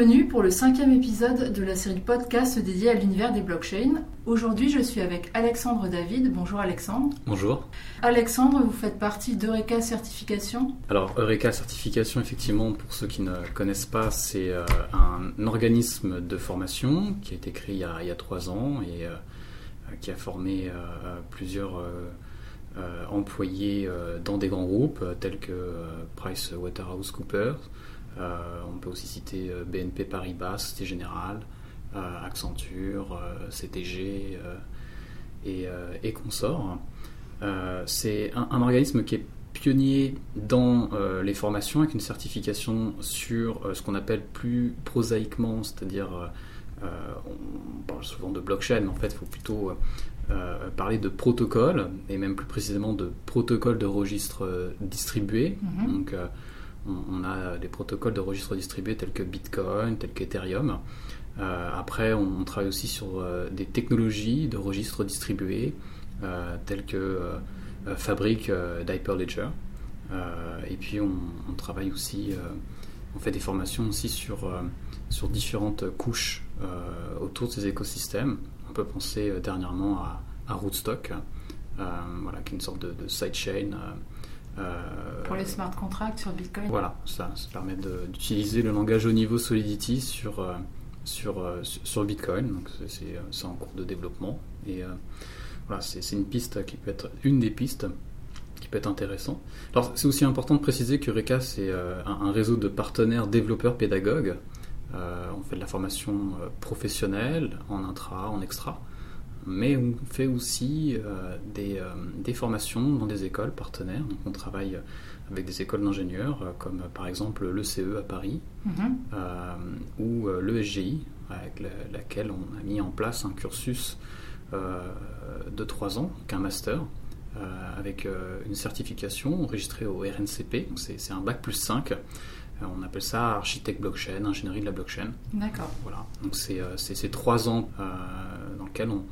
Bienvenue pour le cinquième épisode de la série podcast dédiée à l'univers des blockchains. Aujourd'hui, je suis avec Alexandre David. Bonjour Alexandre. Bonjour. Alexandre, vous faites partie d'Eureka Certification. Alors, Eureka Certification, effectivement, pour ceux qui ne connaissent pas, c'est euh, un organisme de formation qui a été créé il y a, trois ans et euh, qui a formé euh, plusieurs employés dans des grands groupes tels que PricewaterhouseCoopers. On peut aussi citer BNP Paribas, Société Générale, Accenture, CTG et, et consorts. c'est un, organisme qui est pionnier dans les formations avec une certification sur ce qu'on appelle plus prosaïquement, c'est-à-dire on parle souvent de blockchain, mais en fait il faut plutôt euh, parler de protocole, et même plus précisément de protocole de registre euh, distribué. Mhm. Donc, euh, on, a des protocoles de registre distribué tels que Bitcoin, tels qu'Ethereum. après, on, travaille aussi sur des technologies de registre distribué, telles que Fabric d'Hyperledger. et puis, on, travaille aussi, on fait des formations aussi sur, différentes couches autour de ces écosystèmes. On peut penser dernièrement à, Rootstock, euh, qui est une sorte de, sidechain. Euh, Pour les smart contracts sur Bitcoin Voilà, ça, ça permet d'utiliser le langage au niveau Solidity sur, euh, sur, sur Bitcoin. Donc c'est en cours de développement. Et voilà, c'est une piste qui peut être une des pistes qui peut être intéressant. Alors c'est aussi important de préciser que RECA c'est un, réseau de partenaires développeurs pédagogues. on fait de la formation professionnelle en intra, en extra mais on fait aussi euh, euh, des, formations dans des écoles partenaires. Donc on travaille avec des écoles d'ingénieurs, euh, comme par exemple l'ECE à Paris, mhm. ou l'ESGI, avec laquelle on a mis en place un cursus de 3 ans, qu'un master, avec une certification enregistrée au RNCP, c'est un bac plus 5. On appelle ça architecte blockchain, ingénierie de la blockchain. D'accord. Voilà. Donc c'est ces trois ans dans lesquels on,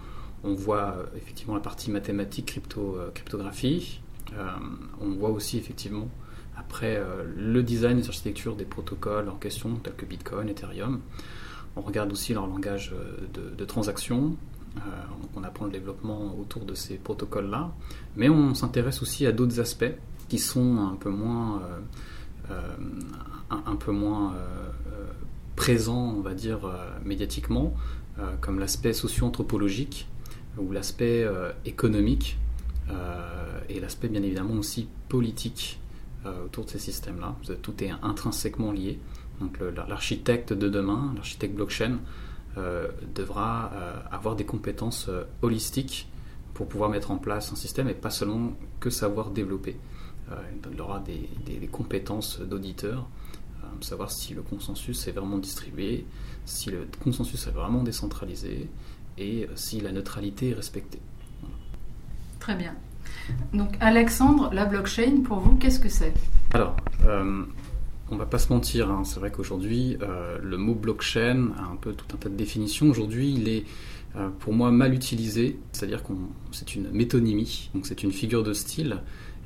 on voit euh, effectivement la partie mathématique, euh, cryptographie. Euh, on voit aussi effectivement après le design et l'architecture des protocoles en question, tels que Bitcoin, Ethereum. On regarde aussi leur langage de, de transaction. on apprend le développement autour de ces protocoles-là. Mais on s'intéresse aussi à d'autres aspects qui sont un peu moins, un, peu moins présents, on va dire, médiatiquement, comme l'aspect socio-anthropologique ou l'aspect euh, économique euh, et l'aspect bien évidemment aussi politique euh, autour de ces systèmes-là. Tout est intrinsèquement lié. Donc l'architecte de demain, l'architecte blockchain, devra avoir des compétences holistiques pour pouvoir mettre en place un système et pas seulement que savoir développer. il aura des compétences d'auditeur, savoir si le consensus est vraiment distribué, si le consensus est vraiment décentralisé, et si la neutralité est respectée. Très bien. Donc Alexandre, la blockchain, pour vous, qu'est-ce que c'est? Alors, euh, on va pas se mentir, hein. c'est vrai qu'aujourd'hui, euh, le mot blockchain a un peu tout un tas de définitions. Aujourd'hui, il est euh, pour moi mal utilisé, c'est-à-dire que c'est une métonymie, donc c'est une figure de style,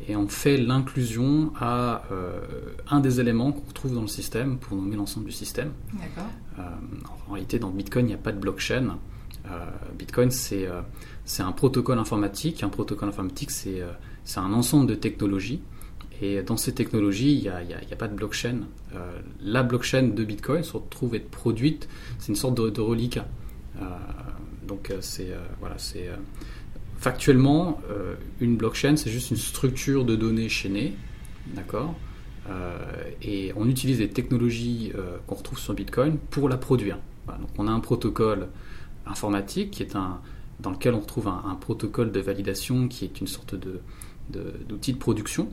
et on fait l'inclusion à euh, un des éléments qu'on retrouve dans le système pour nommer l'ensemble du système. D'accord. en réalité, dans Bitcoin, il n'y a pas de blockchain. Euh, Bitcoin, euh, c'est un protocole informatique. Un protocole informatique, c'est euh, un ensemble de technologies. Et dans ces technologies, il n'y a, a, pas de blockchain. la blockchain de Bitcoin se retrouve être produite, c'est une sorte de, de reliquat. donc c'est voilà, c'est factuellement une blockchain, c'est juste une structure de données chaînées, d'accord? et on utilise les technologies qu'on retrouve sur Bitcoin pour la produire. donc on a un protocole informatique, qui est un, dans lequel on retrouve un, protocole de validation qui est une sorte de, d'outil de, production.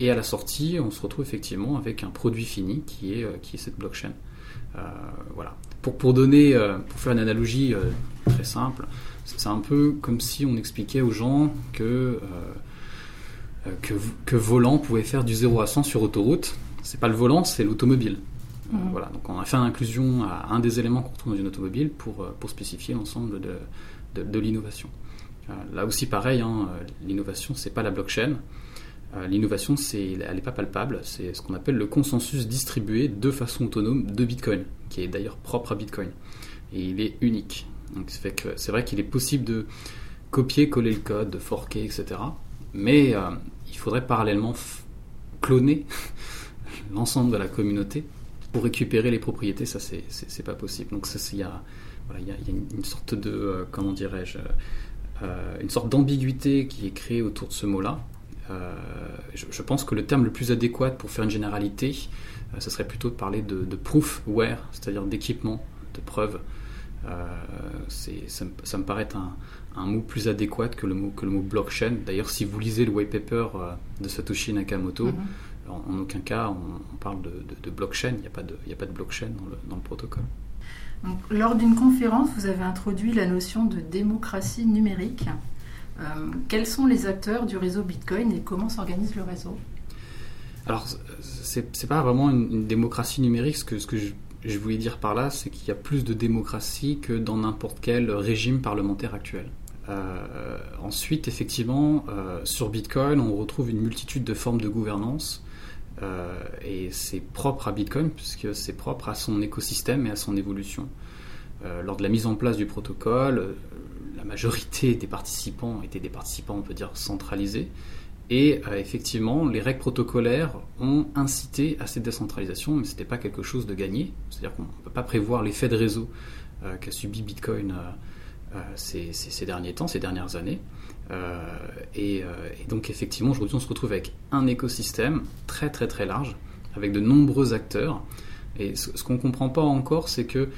Et à la sortie, on se retrouve effectivement avec un produit fini qui est, euh, cette blockchain. Euh, voilà. Pour, donner, euh, pour faire une analogie très simple, c'est un peu comme si on expliquait aux gens que, que, que volant pouvait faire du 0 à 100 sur autoroute. C'est pas le volant, c'est l'automobile. Mhm. Voilà, donc on a fait inclusion à un des éléments qu'on retrouve dans une automobile pour, euh, pour spécifier l'ensemble de, de, l'innovation. Euh, là aussi, pareil, hein, euh, l'innovation, c'est pas la blockchain. L'innovation, c'est, elle n'est pas palpable, c'est ce qu'on appelle le consensus distribué de façon autonome de Bitcoin, qui est d'ailleurs propre à Bitcoin. Et il est unique. Donc, fait que c'est vrai qu'il est possible de copier, coller le code, de forquer, etc. Mais il faudrait parallèlement cloner l'ensemble de la communauté pour récupérer les propriétés, ça c'est pas possible. Donc il y a, une, sorte de, euh, comment dirais-je, euh, une sorte d'ambiguïté qui est créée autour de ce mot-là. Euh, je, pense que le terme le plus adéquat pour faire une généralité, ce serait plutôt de parler de, de proofware, c'est-à-dire d'équipement, de preuve. Ça, ça, me paraît un, un, mot plus adéquat que le mot, que le mot blockchain. D'ailleurs, si vous lisez le white paper de Satoshi Nakamoto, mm-hmm en, aucun cas on, parle de, blockchain, il n'y a, pas de, a pas de blockchain dans le, protocole. lors d'une conférence, vous avez introduit la notion de démocratie numérique. Euh, quels sont les acteurs du réseau Bitcoin et comment s'organise le réseau? Alors, ce n'est pas vraiment une, démocratie numérique. Ce que, ce que je, voulais dire par là, c'est qu'il y a plus de démocratie que dans n'importe quel régime parlementaire actuel. Euh, ensuite, effectivement, euh, sur Bitcoin, on retrouve une multitude de formes de gouvernance euh, et c'est propre à Bitcoin puisque c'est propre à son écosystème et à son évolution. Euh, lors de la mise en place du protocole, euh, la majorité des participants étaient des participants, on peut dire, centralisés. Et effectivement, les règles protocolaires ont incité à cette décentralisation, mais ce n'était pas quelque chose de gagné. C'est-à-dire qu'on ne peut pas prévoir l'effet de réseau qu'a subi Bitcoin ces, ces, derniers temps, ces dernières années. Euh, et, donc effectivement, aujourd'hui, on se retrouve avec un écosystème très très très large, avec de nombreux acteurs. Et ce, qu'on ne comprend pas encore, c'est que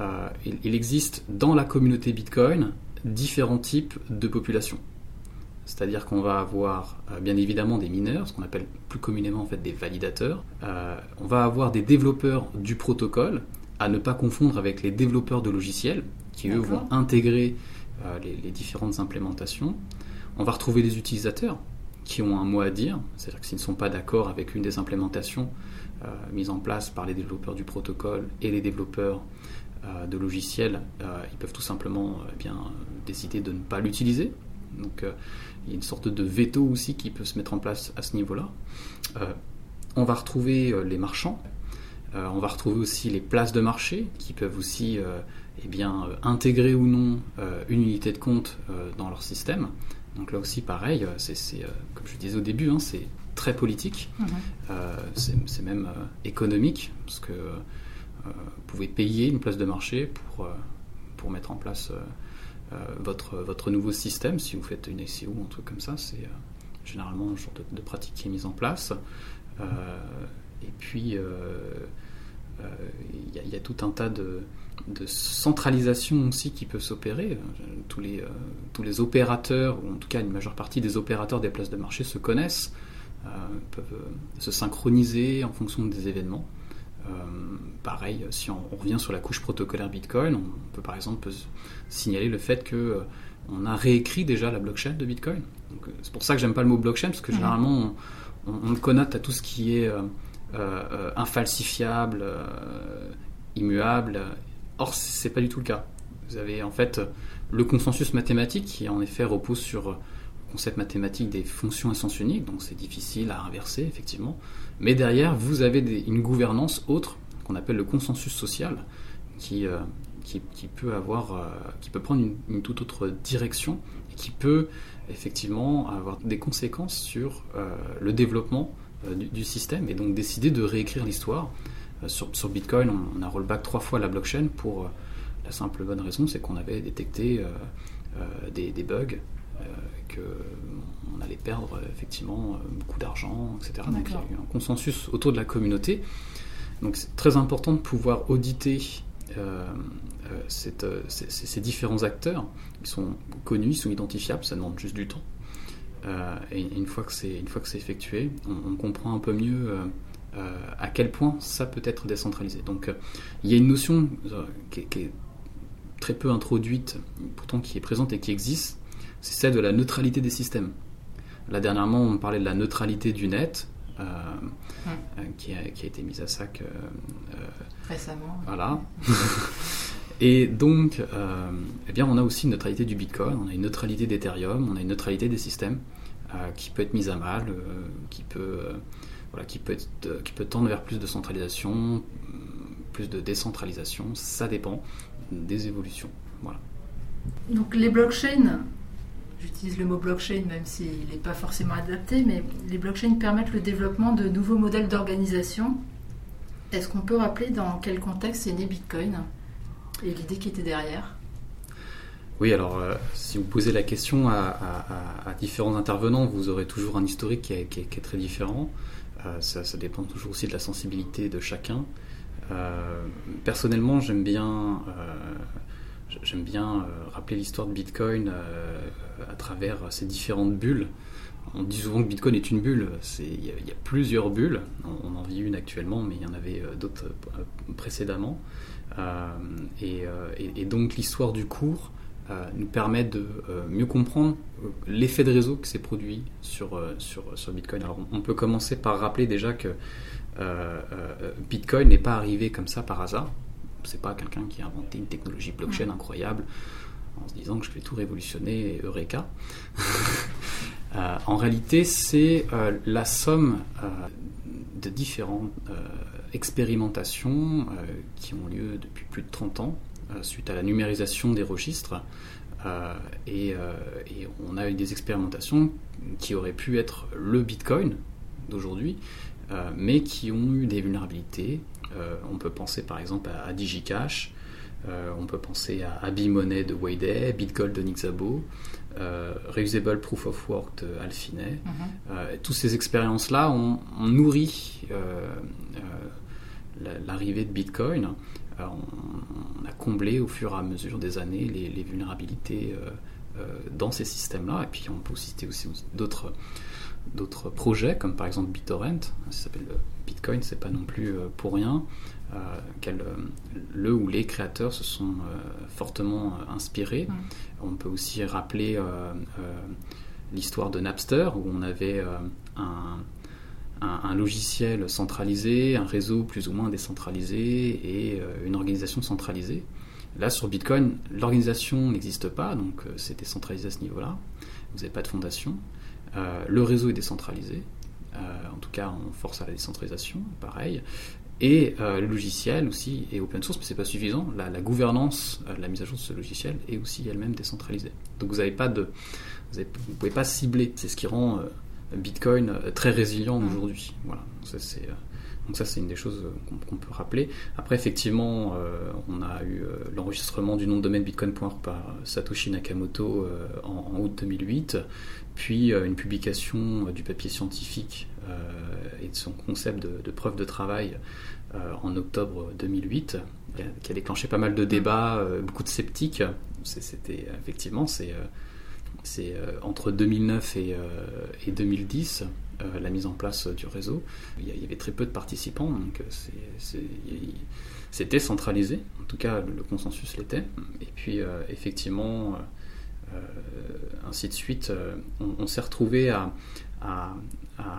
euh, il, existe dans la communauté Bitcoin différents types de populations. C'est-à-dire qu'on va avoir euh, bien évidemment des mineurs, ce qu'on appelle plus communément en fait des validateurs. on va avoir des développeurs du protocole, à ne pas confondre avec les développeurs de logiciels, qui eux vont intégrer les, différentes implémentations. On va retrouver des utilisateurs qui ont un mot à dire, c'est-à-dire que s'ils ne sont pas d'accord avec une des implémentations euh, mises en place par les développeurs du protocole et les développeurs euh, de logiciels, euh, ils peuvent tout simplement eh bien, décider de ne pas l'utiliser. Donc il y a une sorte de veto aussi qui peut se mettre en place à ce niveau-là. on va retrouver les marchands, on va retrouver aussi les places de marché qui peuvent aussi eh bien, intégrer ou non une unité de compte dans leur système. Donc là aussi, pareil, euh, c'est, euh, comme je disais au début, hein, c'est très politique, euh, c'est, même économique, parce que vous pouvez payer une place de marché pour, pour mettre en place votre, votre nouveau système. Si vous faites une SEO ou un truc comme ça, c'est généralement un genre de, pratique qui est mise en place. et puis, il y, a tout un tas de, de centralisation aussi qui peut s'opérer. Tous les, euh, tous les opérateurs, ou en tout cas une majeure partie des opérateurs des places de marché se connaissent, euh, peuvent euh, se synchroniser en fonction des événements. pareil, si on, revient sur la couche protocolaire Bitcoin, on peut par exemple signaler le fait que on a réécrit déjà la blockchain de Bitcoin. C'est pour ça que j'aime pas le mot blockchain, parce que généralement on, on, le connote à tout ce qui est infalsifiable, immuable, Or, c'est pas du tout le cas. Vous avez en fait le consensus mathématique qui en effet repose sur le concept mathématique des fonctions à sens unique, donc c'est difficile à inverser effectivement. Mais derrière, vous avez une gouvernance autre qu'on appelle le consensus social qui, euh, qui, peut avoir, euh, qui peut prendre une, toute autre direction et qui peut effectivement avoir des conséquences sur euh, le développement du, du, système et donc décider de réécrire l'histoire euh, sur, Bitcoin, on, a rollback trois fois la blockchain pour euh, la simple bonne raison, c'est qu'on avait détecté euh, des, bugs, qu'on allait perdre effectivement beaucoup d'argent, etc. Donc il y a eu un consensus autour de la communauté. Donc c'est très important de pouvoir auditer ces, différents acteurs. Ils sont connus, ils sont identifiables, ça demande juste du temps. et une fois que c'est effectué, on, on, comprend un peu mieux à quel point ça peut être décentralisé. Donc euh, il y a une notion euh, qui est, très peu introduite, pourtant qui est présente et qui existe, c'est celle de la neutralité des systèmes. Là dernièrement, on parlait de la neutralité du net, qui, a, été mise à sac récemment. Voilà. Et donc, eh bien, on a aussi une neutralité du Bitcoin, on a une neutralité d'Ethereum, on a une neutralité des systèmes. qui peut être mise à mal, qui peut voilà, qui peut, être, qui peut tendre vers plus de centralisation, plus de décentralisation, ça dépend des évolutions. Voilà. Donc les blockchains, j'utilise le mot blockchain même s'il n'est pas forcément adapté, mais les blockchains permettent le développement de nouveaux modèles d'organisation. Est-ce qu'on peut rappeler dans quel contexte est né Bitcoin et l'idée qui était derrière? Oui, alors euh, si vous posez la question à, différents intervenants, vous aurez toujours un historique qui est, très différent. Euh, ça, dépend toujours aussi de la sensibilité de chacun. Euh, personnellement, j'aime bien euh, rappeler l'histoire de Bitcoin à travers ces différentes bulles. On dit souvent que Bitcoin est une bulle. Il y, a plusieurs bulles. On, en vit une actuellement, mais il y en avait d'autres précédemment. Et, donc l'histoire du cours nous permet de mieux comprendre l'effet de réseau qui s'est produit sur, sur, sur Bitcoin. Alors on peut commencer par rappeler déjà que Bitcoin n'est pas arrivé comme ça par hasard c'est pas quelqu'un qui a inventé une technologie blockchain incroyable en se disant que je vais tout révolutionner, Eureka. Euh, en réalité, c'est euh, la somme euh, de différentes expérimentations qui ont lieu depuis plus de 30 ans suite à la numérisation des registres. Et, et, on a eu des expérimentations qui auraient pu être le Bitcoin d'aujourd'hui, mais qui ont eu des vulnérabilités, euh, on peut penser par exemple à, DigiCash, euh, on peut penser à Abimoney de Wayday, BitGold de Nick euh, Reusable Proof of Work de Alfinet. Mhm. toutes ces expériences-là ont, nourri l'arrivée de Bitcoin. On, a comblé au fur et à mesure des années les, vulnérabilités dans ces systèmes-là. Et puis on peut citer aussi d'autres d'autres projets, comme par exemple BitTorrent, ça s'appelle Bitcoin, c'est pas non plus euh, pour rien, euh, euh, le ou les créateurs se sont fortement inspirés. On peut aussi rappeler l'histoire de Napster, où on avait un, un, logiciel centralisé, un réseau plus ou moins décentralisé et une organisation centralisée. Là, sur Bitcoin, l'organisation n'existe pas, donc c'est décentralisé à ce niveau-là. Vous n'avez pas de fondation. Euh, le réseau est décentralisé, euh, en tout cas on force à la décentralisation, pareil. Et euh, le logiciel aussi est open source, mais c'est pas suffisant. La, gouvernance, la mise à jour de ce logiciel est aussi elle-même décentralisée. Donc vous n'avez pas de, vous, pouvez pas cibler. C'est ce qui rend Bitcoin très résilient mmh. aujourd'hui. Voilà. Ça, c'est donc ça, c'est une des choses qu'on peut rappeler. Après, effectivement, euh, on a eu euh, l'enregistrement du nom de domaine bitcoin.org par Satoshi Nakamoto euh, en, août 2008, puis une publication du papier scientifique et de son concept de, preuve de travail en octobre 2008, qui a déclenché pas mal de débats, beaucoup de sceptiques. C'était effectivement, c'est entre 2009 et, et 2010 euh, la mise en place du réseau. Il y avait très peu de participants, donc euh, c'était centralisé, en tout cas le consensus l'était. Et puis euh, effectivement, ainsi de suite, on, s'est retrouvé à,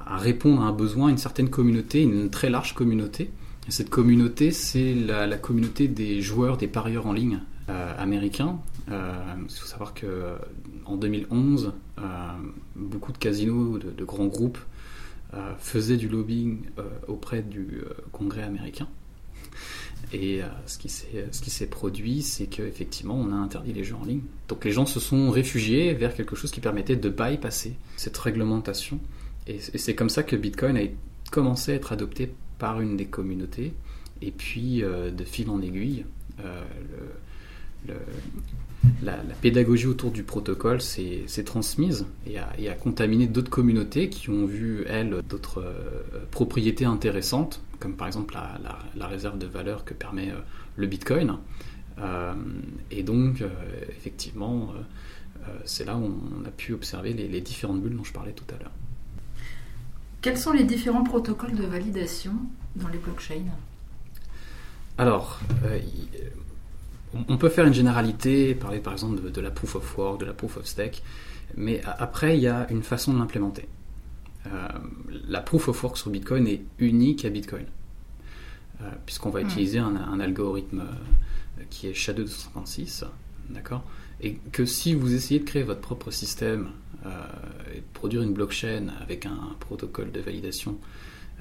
répondre à un besoin, une certaine communauté, une très large communauté. cette communauté, c'est la, communauté des joueurs, des parieurs en ligne américains. il faut savoir que en 2011, euh, beaucoup de casinos, de, grands groupes euh, faisaient du lobbying euh, auprès du Congrès américain. Et ce qui s'est produit, c'est qu'effectivement, on a interdit les jeux en ligne. Donc les gens se sont réfugiés vers quelque chose qui permettait de bypasser cette réglementation. Et, c'est comme ça que Bitcoin a commencé à être adopté par une des communautés. Et puis, de fil en aiguille, le, la, pédagogie autour du protocole s'est transmise et a, contaminé d'autres communautés qui ont vu, elles, d'autres euh, propriétés intéressantes, comme par exemple la, réserve de valeur que permet euh, le Bitcoin. Euh, et donc, effectivement, c'est là où on a pu observer les, les, différentes bulles dont je parlais tout à l'heure. Quels sont les différents protocoles de validation dans les blockchains? Alors, on peut faire une généralité, parler par exemple de, la proof of work, de la proof of stake, mais après il y a une façon de l'implémenter. Euh, la proof of work sur Bitcoin est unique à Bitcoin, euh, puisqu'on va hmm. utiliser un, algorithme euh, qui est SHA-256, D'accord? Et que si vous essayez de créer votre propre système et de produire une blockchain avec un, protocole de validation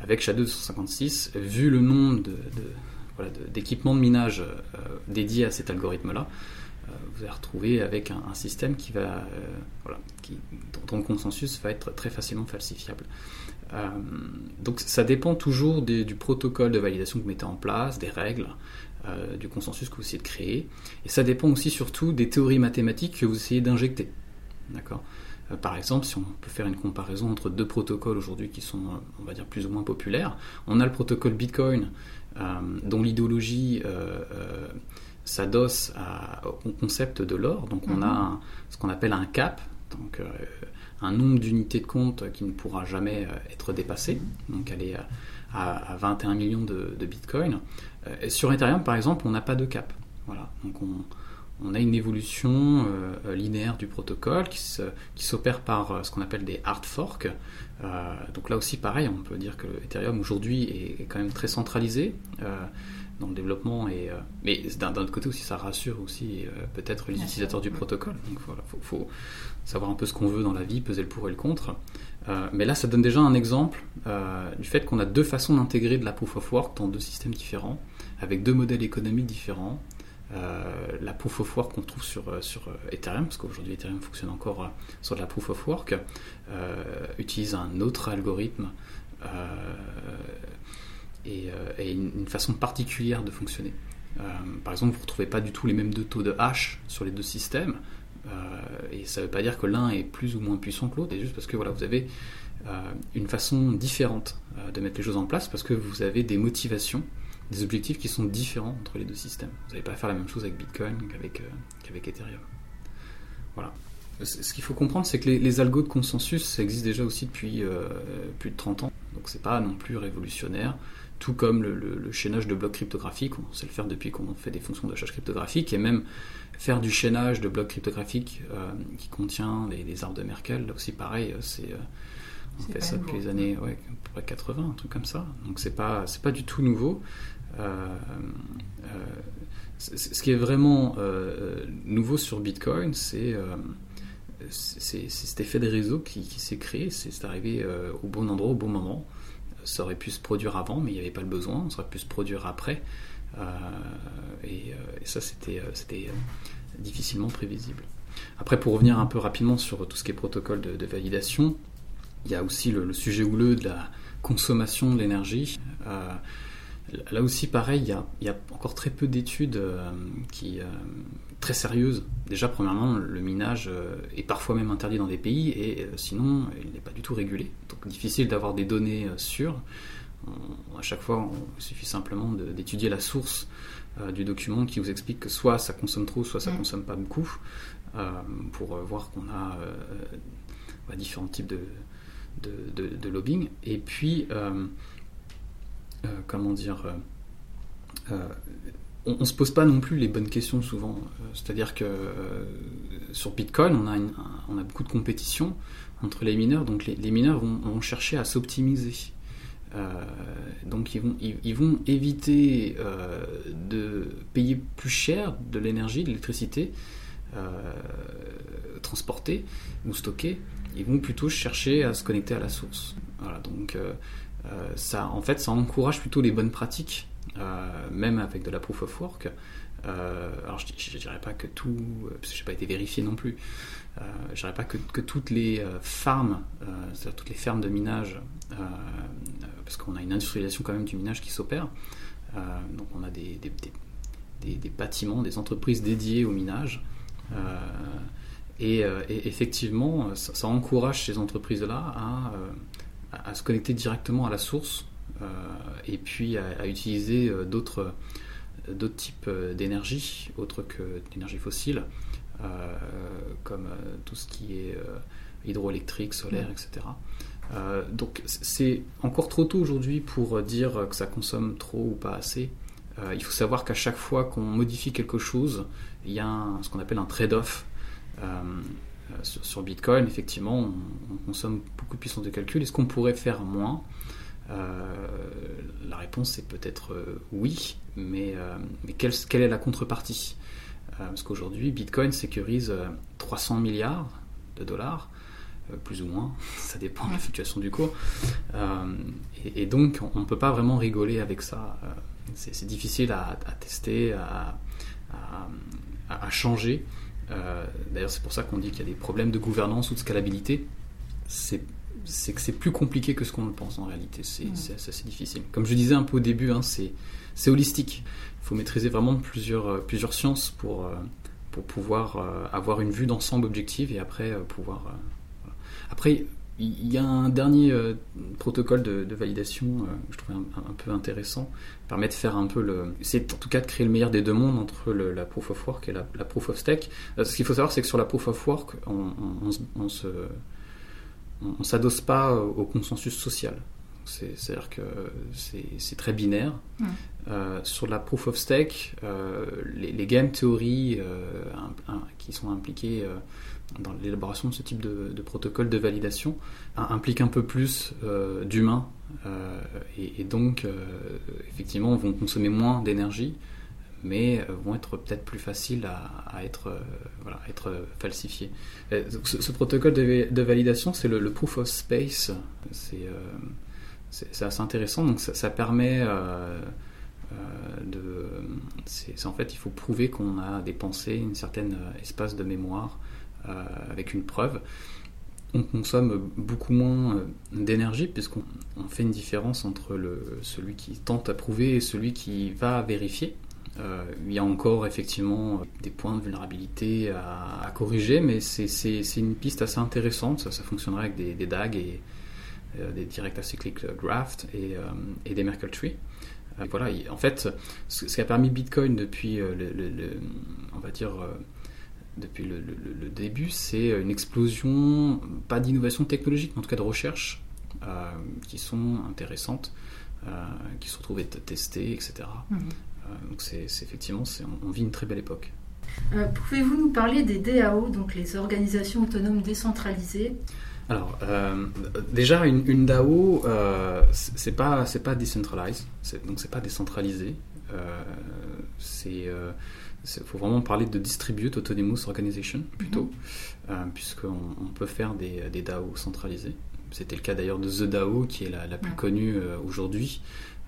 avec SHA 256, vu le nombre de, d'équipements de, minage dédiés à cet algorithme-là, vous allez retrouver avec un, système qui va, voilà, qui, dont le consensus va être très facilement falsifiable. Euh, donc ça dépend toujours du protocole de validation que vous mettez en place, des règles, euh, du consensus que vous essayez de créer. Et ça dépend aussi surtout des théories mathématiques que vous essayez d'injecter. D'accord? Euh, par exemple, si on peut faire une comparaison entre deux protocoles aujourd'hui qui sont, on va dire, plus ou moins populaires, on a le protocole Bitcoin, dont l'idéologie s'adosse au concept de l'or. Donc on a mhm. ce qu'on appelle un cap, donc un nombre d'unités de compte qui ne pourra jamais euh, être dépassé. Donc elle est à, 21 millions de, bitcoins. Euh, sur Ethereum, par exemple, on n'a pas de cap. Voilà. Donc on, a une évolution euh, linéaire du protocole qui, s'opère par ce qu'on appelle des hard forks. donc là aussi, pareil, on peut dire que Ethereum aujourd'hui est, quand même très centralisé dans le développement. Et, mais d'un autre côté aussi, ça rassure aussi peut-être les utilisateurs du protocole. Donc voilà, faut, savoir un peu ce qu'on veut dans la vie, peser le pour et le contre. Euh, mais là, ça donne déjà un exemple euh, du fait qu'on a deux façons d'intégrer de la proof of work dans deux systèmes différents, avec deux modèles économiques différents. Euh, la proof of work qu'on trouve sur, sur Ethereum, parce qu'aujourd'hui Ethereum fonctionne encore sur de la proof of work, utilise un autre algorithme et, une, façon particulière de fonctionner. par exemple, vous ne retrouvez pas du tout les mêmes deux taux de hash sur les deux systèmes. Euh, et ça ne veut pas dire que l'un est plus ou moins puissant que l'autre, c'est juste parce que voilà, vous avez euh, une façon différente euh, de mettre les choses en place, parce que vous avez des motivations, des objectifs qui sont différents entre les deux systèmes. Vous n'allez pas faire la même chose avec Bitcoin qu'avec qu'avec Ethereum. Voilà. Ce qu'il faut comprendre, c'est que les, algos de consensus, ça existe déjà aussi depuis plus de 30 ans. Donc c'est pas non plus révolutionnaire. Tout comme le, le, chaînage de blocs cryptographiques, on sait le faire depuis qu'on fait des fonctions de hash cryptographique, et même faire du chaînage de blocs cryptographiques euh, qui contient des, arbres de Merkel, là aussi pareil, euh, c'est euh, on fait ça depuis les années ouais, 80, un truc comme ça. Donc c'est pas c'est pas du tout nouveau. Ce qui est vraiment nouveau sur Bitcoin, c'est cet effet de réseau qui, s'est créé. C'est arrivé au bon endroit, au bon moment. Ça aurait pu se produire avant, mais il n'y avait pas le besoin. Ça aurait pu se produire après. Euh, et, euh, ça, c'était euh, difficilement prévisible. Après, pour revenir un peu rapidement sur tout ce qui est protocole de, validation, il y a aussi le, sujet houleux de la consommation de l'énergie. Là aussi, pareil, il y, a, il y, a, encore très peu d'études qui très sérieuses. Déjà, premièrement, le minage est parfois même interdit dans des pays et sinon, il n'est pas du tout régulé. Donc, difficile d'avoir des données sûres à chaque fois, il suffit simplement d'étudier la source euh, du document qui vous explique que soit ça consomme trop, soit ça ne mm. consomme pas beaucoup, euh, pour euh, voir qu'on a bah, différents types de, de, lobbying. Et puis, comment dire, on ne se pose pas non plus les bonnes questions souvent. C'est-à-dire que sur Bitcoin, on a, beaucoup de compétition entre les mineurs, donc les, mineurs vont chercher à s'optimiser. Euh, donc ils vont, éviter euh, de payer plus cher de l'énergie, de l'électricité euh, transportée ou stockée. Ils vont plutôt chercher à se connecter à la source. Voilà, donc ça, en fait, ça encourage plutôt les bonnes pratiques, même avec de la proof of work. alors je ne dirais pas que tout, parce que je n'ai pas été vérifié non plus, je ne dirais pas que, toutes les c'est-à-dire toutes les fermes de minage parce qu'on a une industrialisation quand même du minage qui s'opère. Euh, donc on a des, bâtiments, des entreprises dédiées au minage. Euh, euh, et, effectivement, ça, encourage ces entreprises-là à, à, se connecter directement à la source et puis à, utiliser d'autres d'autres types d'énergie, autres que l'énergie fossile, comme tout ce qui est hydroélectrique, solaire, etc. Euh, donc c'est encore trop tôt aujourd'hui pour dire que ça consomme trop ou pas assez. Euh, il faut savoir qu'à chaque fois qu'on modifie quelque chose, il y a ce qu'on appelle un trade-off. Euh, sur, Bitcoin, effectivement, on, consomme beaucoup de puissance de calcul. Est-ce qu'on pourrait faire moins? La réponse est peut-être oui, mais, quelle, est la contrepartie? Parce qu'aujourd'hui, Bitcoin sécurise 300 milliards de dollars, plus ou moins, ça dépend de la fluctuation du cours. Et, donc, on ne peut pas vraiment rigoler avec ça. C'est difficile à, tester, à changer. D'ailleurs, c'est pour ça qu'on dit qu'il y a des problèmes de gouvernance ou de scalabilité. C'est c'est que c'est plus compliqué que ce qu'on le pense en réalité. C'est assez difficile. Comme je disais un peu au début, hein, c'est holistique. Il faut maîtriser vraiment plusieurs, euh, plusieurs sciences pour, euh, pour pouvoir euh, avoir une vue d'ensemble objective et après pouvoir. Après, il y a un dernier protocole de, validation que je trouve un, peu intéressant, permet de faire un peu le. C'est en tout cas de créer le meilleur des deux mondes entre la proof of work et la, proof of stake. ce qu'il faut savoir, c'est que sur la proof of work, on se on ne s'adosse pas au consensus social. C'est-à-dire que c'est très binaire. Euh, sur la proof of stake, euh, les, game theories euh, qui sont impliquées dans l'élaboration de ce type de, protocole de validation impliquent un peu plus d'humains et, donc effectivement vont consommer moins d'énergie mais euh, vont être peut-être plus faciles à, être, euh, voilà, être falsifiés. Ce, protocole de, validation, c'est le, proof of space. C'est assez intéressant. Donc ça, permet de. C'est en fait, il faut prouver qu'on a des pensées, un certain espace de mémoire avec une preuve on consomme beaucoup moins d'énergie puisqu'on fait une différence entre celui qui tente à prouver et celui qui va vérifier. Euh, il y a encore effectivement des points de vulnérabilité à, corriger, mais c'est une piste assez intéressante. Ça, fonctionnerait avec des, DAG et euh, des Direct Acyclic Graft et, euh, des Merkle Tree. voilà, en fait, ce, qui a permis Bitcoin depuis le, on va dire depuis le, début, c'est une explosion, pas d'innovation technologique, mais en tout cas de recherche, qui sont intéressantes, qui se retrouvent testées, etc. Euh, donc c'est effectivement, on, vit une très belle époque. Euh, pouvez-vous nous parler des DAO, donc les organisations autonomes décentralisées? Alors, euh, déjà, une, DAO, euh, c'est pas, pas decentralized, donc c'est pas décentralisé. c'est, faut vraiment parler de distributed autonomous organization plutôt, mhm. puisqu'on on peut faire des, des DAO centralisés. C'était le cas d'ailleurs de The DAO, qui est la, la plus connue aujourd'hui,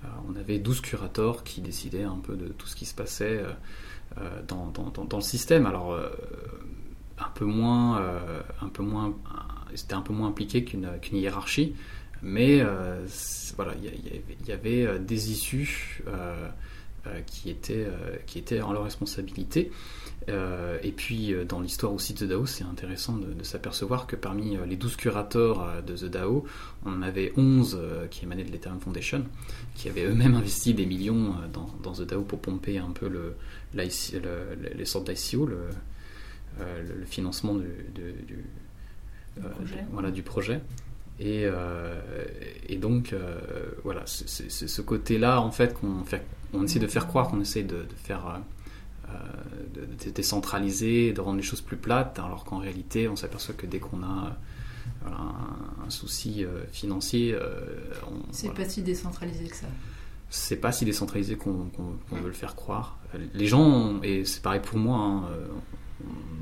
euh, on avait 12 curators qui décidaient un peu de tout ce qui se passait euh, euh, dans, dans, le système. Alors, un peu moins, un peu moins, c'était un peu moins impliqué qu'une hiérarchie, mais voilà, il y, avait des issues qui étaient, qui étaient en leur responsabilité. Euh, et puis, euh, dans l'histoire aussi de The DAO, c'est intéressant de, s'apercevoir que parmi euh, les 12 curateurs de The DAO, on en avait 11 qui émanaient de l'Ethereum Foundation, qui avaient eux-mêmes investi des millions dans, dans, The DAO pour pomper un peu le, les sortes d'ICO, le, le, financement du, du, projet. voilà, du projet. Et, et donc, voilà, c'est ce côté-là, en fait, qu'on on essaie de faire croire, qu'on essaie de, de faire euh, de, décentraliser, de rendre les choses plus plates, alors qu'en réalité, on s'aperçoit que dès qu'on a un, souci euh, financier, euh, c'est pas si décentralisé que ça. C'est pas si décentralisé qu'on veut le faire croire. Les gens, et c'est pareil pour moi, hein,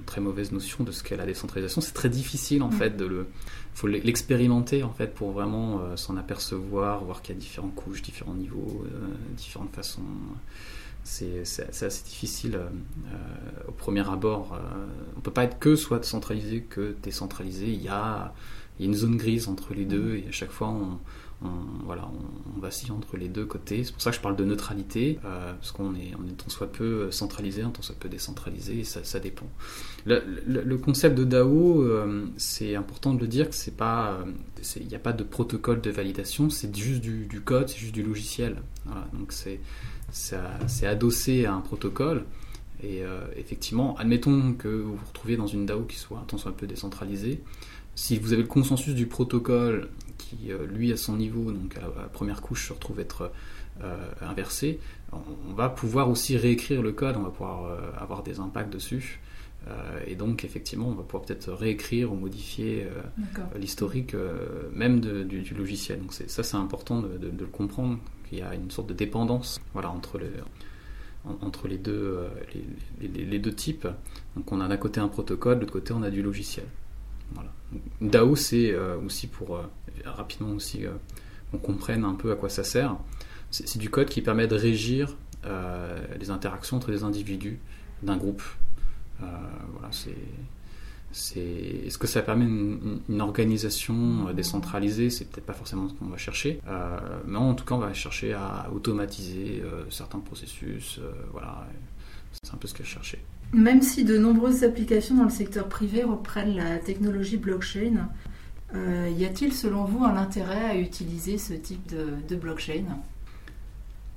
très mauvaise notion de ce qu'est la décentralisation. C'est très difficile en mm. fait de le, faut l'expérimenter en fait pour vraiment s'en apercevoir, voir qu'il y a différentes couches, différents niveaux, différentes façons c'est assez difficile euh, au premier abord. Euh, on ne peut pas être que soit centralisé que décentralisé. Il y a, il y a une zone grise entre les deux mm. et à chaque fois on, on voilà, on, vacille entre les deux côtés. C'est pour ça que je parle de neutralité, euh, parce qu'on est, on est tant soit peu centralisé, tant soit peu décentralisé, et ça, dépend. Le, concept de DAO, c'est important de le dire que c'est pas, il n'y a pas de protocole de validation, c'est juste du, code, c'est juste du logiciel. Donc c'est c'est adossé à un protocole. Et euh, effectivement, admettons que vous vous retrouviez dans une DAO qui soit un soit peu décentralisée. Si vous avez le consensus du protocole qui, euh, lui, à son niveau, donc à la, première couche, se retrouve être euh, inversé, on, va pouvoir aussi réécrire le code, on va pouvoir avoir des impacts dessus. et donc, effectivement, on va pouvoir peut-être réécrire ou modifier l'historique même du, logiciel. Donc, ça, c'est important de, le comprendre qu'il y a une sorte de dépendance voilà, entre, le, entre les deux, les, deux types. Donc on a d'un côté un protocole, de l'autre côté on a du logiciel. DAO, c'est aussi pour rapidement aussi on comprenne un peu à quoi ça sert. C'est du code qui permet de régir les interactions entre les individus d'un groupe. voilà, c'est est-ce que ça permet une, organisation euh, décentralisée? C'est peut-être pas forcément ce qu'on va chercher, euh, mais en tout cas, on va chercher à automatiser euh, certains processus. voilà, c'est un peu ce que je cherchais. Même si de nombreuses applications dans le secteur privé reprennent la technologie blockchain, y a-t-il selon vous un intérêt à utiliser ce type de, blockchain?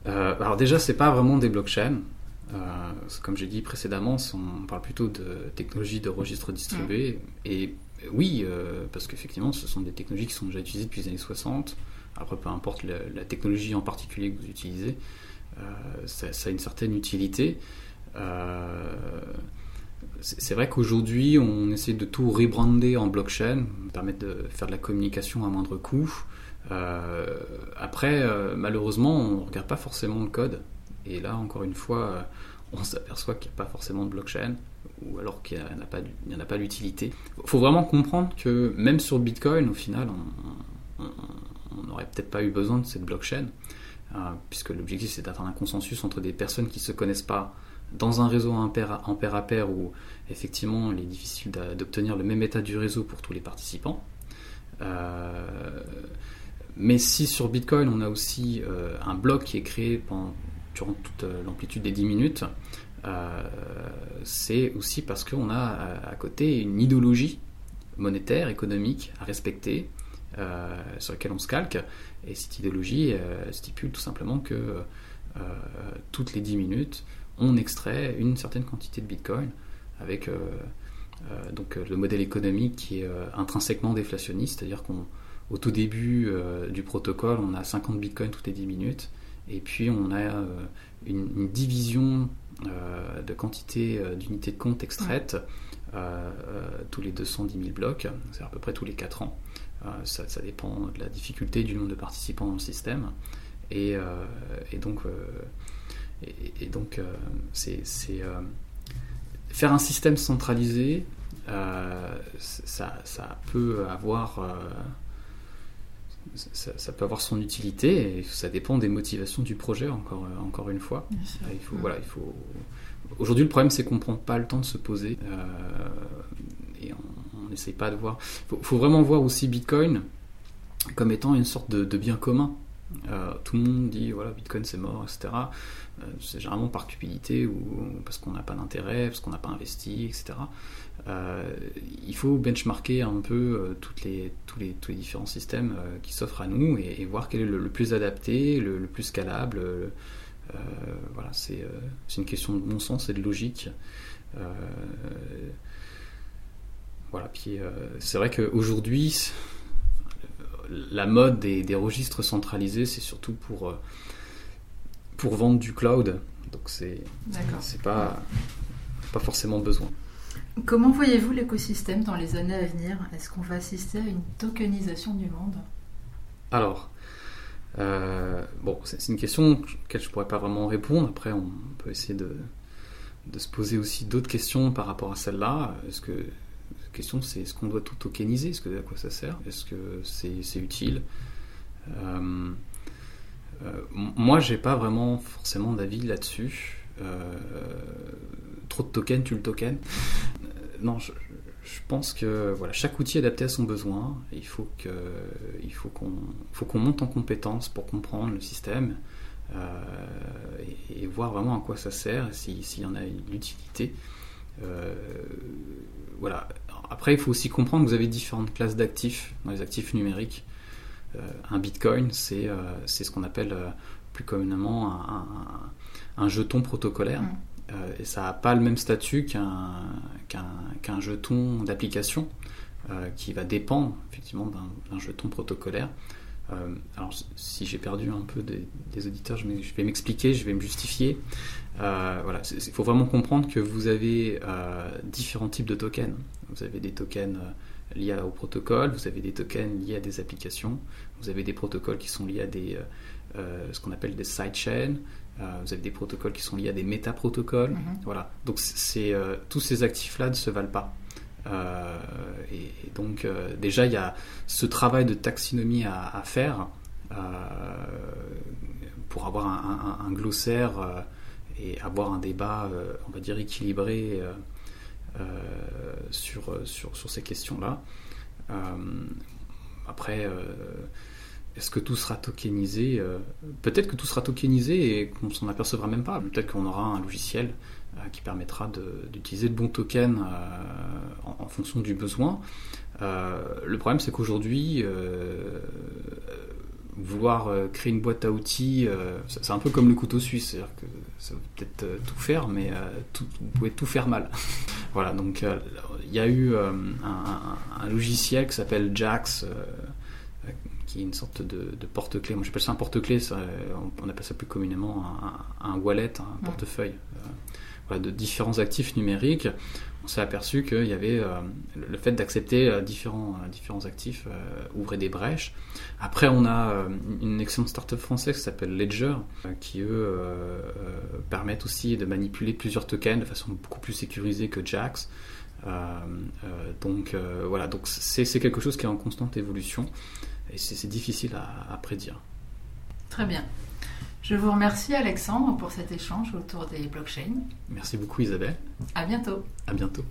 Alors déjà, c'est pas vraiment des blockchains. Euh, comme j'ai dit précédemment, on parle plutôt de technologies de registre distribué. Et oui, euh, parce qu'effectivement, ce sont des technologies qui sont déjà utilisées depuis les années 60. Après, peu importe la, technologie en particulier que vous utilisez, euh, ça, a une certaine utilité. C'est vrai qu'aujourd'hui, on essaie de tout rebrander en blockchain, permettre de faire de la communication à moindre coût. après, malheureusement, on ne regarde pas forcément le code. Et là, encore une fois, euh, on s'aperçoit qu'il n'y a pas forcément de blockchain, ou alors qu'il n'y en a pas d'utilité. Il faut vraiment comprendre que même sur Bitcoin, au final, on n'aurait peut-être pas eu besoin de cette blockchain, euh, puisque l'objectif c'est d'atteindre un consensus entre des personnes qui ne se connaissent pas dans un réseau en pair, à pair où effectivement il est difficile d'obtenir le même état du réseau pour tous les participants. Euh, mais si sur Bitcoin on a aussi un bloc qui est créé pendant, durant toute euh, l'amplitude des 10 minutes, euh, c'est aussi parce qu'on a à côté une idéologie monétaire, économique à respecter, euh, sur laquelle on se calque. Et cette idéologie stipule tout simplement que toutes les 10 minutes, on extrait une certaine quantité de Bitcoin avec donc le modèle économique qui est intrinsèquement déflationniste, c'est-à-dire qu'au tout début du protocole, on a 50 Bitcoins toutes les 10 minutes, et puis on a euh, une, division euh, de quantité euh, d'unités de compte extraites tous les 210 000 blocs, c'est à peu près tous les 4 ans. Ça, dépend de la difficulté du nombre de participants dans le système. Et, donc, et, donc c'est faire un système centralisé, ça, ça, peut avoir ça, peut avoir son utilité et ça dépend des motivations du projet, encore, euh, encore une fois. Il faut, voilà, il faut... Aujourd'hui, le problème, c'est qu'on ne prend pas le temps de se poser euh, et on n'essaye pas de voir. Il faut, vraiment voir aussi Bitcoin comme étant une sorte de, bien commun. Euh, tout le monde dit voilà Bitcoin c'est mort, etc. c'est généralement par cupidité ou parce qu'on n'a pas d'intérêt, parce qu'on n'a pas investi, etc. Euh, il faut benchmarker un peu euh, toutes les, tous, les, tous les différents systèmes euh, qui s'offrent à nous et, voir quel est le, plus adapté, le, plus scalable. voilà, c'est une question de bon sens et de logique. voilà, puis c'est vrai qu'aujourd'hui, la mode des, des registres centralisés, c'est surtout pour, pour vendre du cloud. Donc c'est pas, pas forcément besoin. Comment voyez-vous l'écosystème dans les années à venir? Est-ce qu'on va assister à une tokenisation du monde? Alors, euh, bon, c'est une question à laquelle je ne pourrais pas vraiment répondre. Après, on peut essayer de, se poser aussi d'autres questions par rapport à celle-là. Est-ce que la question, c'est est-ce qu'on doit tout tokeniser? Est-ce que à quoi ça sert? Est-ce que c'est utile? Euh, euh, Moi, j'ai pas vraiment forcément d'avis là-dessus. Euh, trop de tokens, tu le token? Euh, non, je, pense que voilà, chaque outil est adapté à son besoin. Il faut que, faut qu'on, monte en compétence pour comprendre le système euh, et, voir vraiment à quoi ça sert, s'il y en a l'utilité. Euh, voilà. Après, il faut aussi comprendre que vous avez différentes classes d'actifs dans les actifs numériques. un Bitcoin, c'est, c'est ce qu'on appelle plus communément un, un, jeton protocolaire. Mm. Euh, et ça n'a pas le même statut qu'un jeton d'application euh, qui va dépendre effectivement d'un jeton protocolaire. Euh, alors si j'ai perdu un peu des, auditeurs, je, vais m'expliquer, je vais me justifier. voilà, il faut vraiment comprendre que vous avez différents types de tokens. Vous avez des tokens liés au protocole, vous avez des tokens liés à des applications, vous avez des protocoles qui sont liés à des, ce qu'on appelle des sidechains, vous avez des protocoles qui sont liés à des métaprotocoles. protocoles Voilà. Donc c'est, tous ces actifs-là ne se valent pas. Et, donc déjà il y a ce travail de taxinomie à, faire pour avoir un glossaire et avoir un débat, on va dire, équilibré euh, sur, sur, sur, ces questions-là. Euh, après, euh, est-ce que tout sera tokenisé? Peut-être que tout sera tokenisé et qu'on s'en apercevra même pas. Peut-être qu'on aura un logiciel qui permettra d'utiliser de, bons tokens en, fonction du besoin. le problème, c'est qu'aujourd'hui, vouloir euh, créer une boîte à outils, euh, c'est un peu comme le couteau suisse, c'est-à-dire que ça veut peut-être euh, tout faire, mais tout, vous pouvez tout faire mal. voilà, donc il y a eu un, logiciel qui s'appelle Jax, qui est une sorte de, porte-clés. Moi j'appelle ça un porte-clés, on, appelle ça plus communément un, wallet, un portefeuille. De différents actifs numériques on s'est aperçu qu'il y avait euh, le fait d'accepter euh, différents, euh, différents actifs ouvrait des brèches. Après, on a une excellente startup française qui s'appelle Ledger, qui eux permettent aussi de manipuler plusieurs tokens de façon beaucoup plus sécurisée que Jax. donc voilà, donc c'est quelque chose qui est en constante évolution et c'est difficile à prédire. Très bien. Je vous remercie Alexandre pour cet échange autour des blockchains. Merci beaucoup Isabelle. À bientôt. À bientôt.